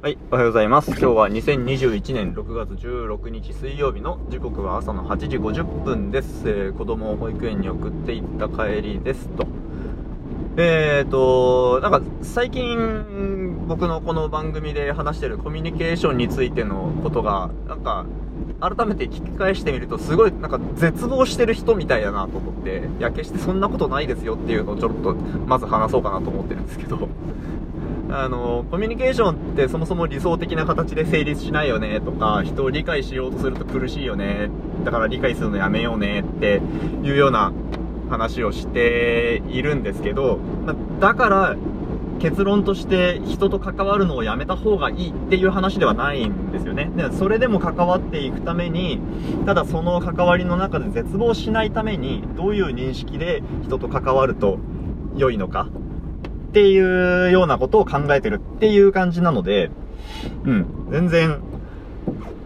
はい、おはようございます。今日は2021年6月16日水曜日の時刻は朝の8時50分です。えー、子供を保育園に送っていった帰りですと。えーと、なんか最近僕のこの番組で話してるコミュニケーションについてのことが、なんか改めて聞き返してみるとすごいなんか絶望してる人みたいだなと思って、いや決してそんなことないですよっていうのをちょっとまず話そうかなと思ってるんですけど。あの、コミュニケーションってそもそも理想的な形で成立しないよねとか、人を理解しようとすると苦しいよね、だから理解するのやめようねっていうような話をしているんですけど、まだから結論として人と関わるのをやめた方がいいっていう話ではないんですよね。でそれでも関わっていくために、ただその関わりの中で絶望しないために、どういう認識で人と関わると良いのか。っていうようなことを考えてるっていう感じなので、うん、全然、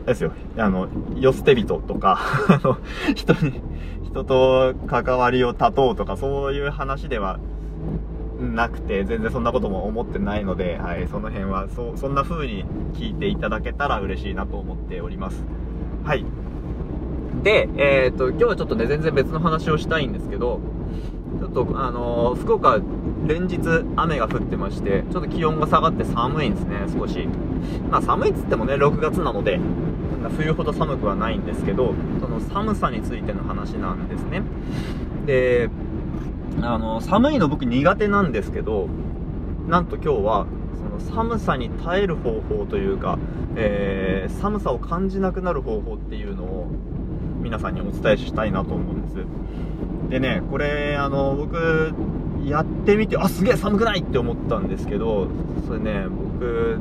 ですよ、あの、よ捨て人とか、あの、人に、人と関わりを断とうとか、そういう話ではなくて、全然そんなことも思ってないので、はい、その辺は、そ、そんな風に聞いていただけたら嬉しいなと思っております。はい。で、えっ、と、今日はちょっとね、全然別の話をしたいんですけど、ちょっと、あのー、福岡、連日雨が降ってまして、ちょっと気温が下がって寒いんですね、少し。まあ寒いっつってもね、6月なので、冬ほど寒くはないんですけど、その寒さについての話なんですね。で、あの、寒いの僕苦手なんですけど、なんと今日は、その寒さに耐える方法というか、えー、寒さを感じなくなる方法っていうのを皆さんにお伝えしたいなと思うんです。でね、これ、あの、僕、やってみて、あ、すげえ寒くないって思ったんですけど、それね、僕、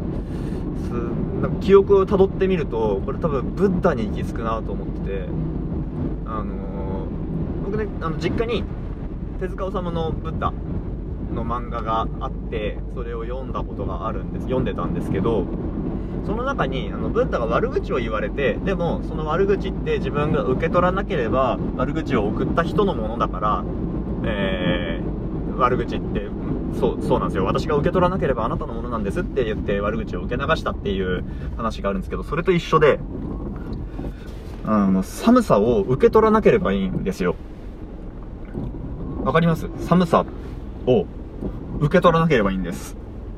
なんか記憶をたどってみると、これ多分ブッダに行き着くなと思ってて、あの僕ね、あの実家に手塚治虫のブッダの漫画があって、それを読んだことがあるんです、読んでたんですけど、その中に、あの、ブッダが悪口を言われて、でも、その悪口って自分が受け取らなければ、悪口を送った人のものだから、えー、悪口って、そう、そうなんですよ。私が受け取らなければあなたのものなんですって言って悪口を受け流したっていう話があるんですけど、それと一緒で、あの、寒さを受け取らなければいいんですよ。わかります？寒さを受け取らなければいいんです。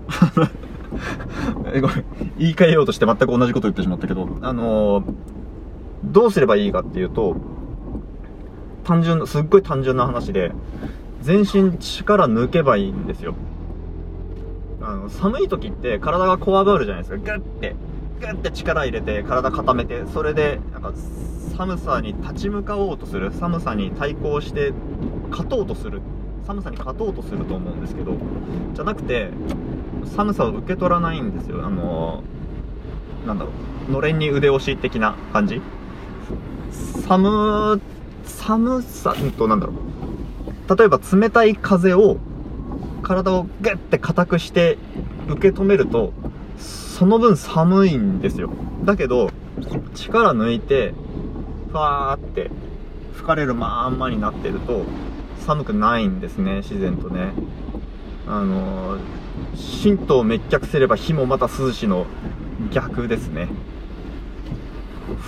えごめん。言い換えようとして全く同じこと言ってしまったけど、あのー、どうすればいいかっていうと、単純な、すっごい単純な話で、全身力抜けばいいんですよ。あの、寒い時って体がこわばるじゃないですか。グッて、グッて力入れて体固めて、それで、なんか、寒さに立ち向かおうとする、寒さに対抗して勝とうとする、寒さに勝とうとすると思うんですけど、じゃなくて、寒さを受け取らないんですよ。あのー、なんだろう、のれんに腕押し的な感じ？寒、寒さ、と、なんだろう。例えば冷たい風を、体をグッて硬くして受け止めると、その分寒いんですよ。だけど、力抜いて、ファーって吹かれるまんまになってると、寒くないんですね、自然とね。あの、神道滅却すれば火もまた涼しの逆ですね。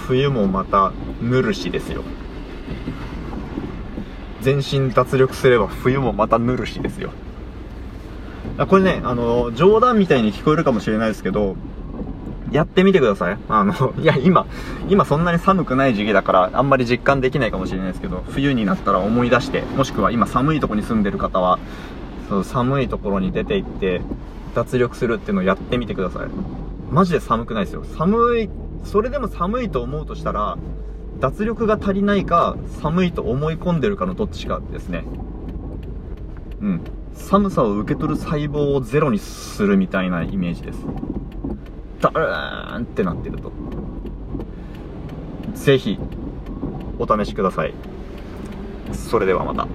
冬もまたぬるしですよ。全身脱力すれば冬もまたぬるしですよ。これね、あの、冗談みたいに聞こえるかもしれないですけど、やってみてください。あの、いや、今、今そんなに寒くない時期だから、あんまり実感できないかもしれないですけど、冬になったら思い出して、もしくは今寒いとこに住んでる方は、そう、寒いところに出て行って、脱力するっていうのをやってみてください。マジで寒くないですよ。寒い、それでも寒いと思うとしたら、脱力が足りないか、寒いと思い込んでるかのどっちかですね。うん。寒さを受け取る細胞をゼロにするみたいなイメージです。ダルーンってなってると。ぜひ、お試しください。それではまた。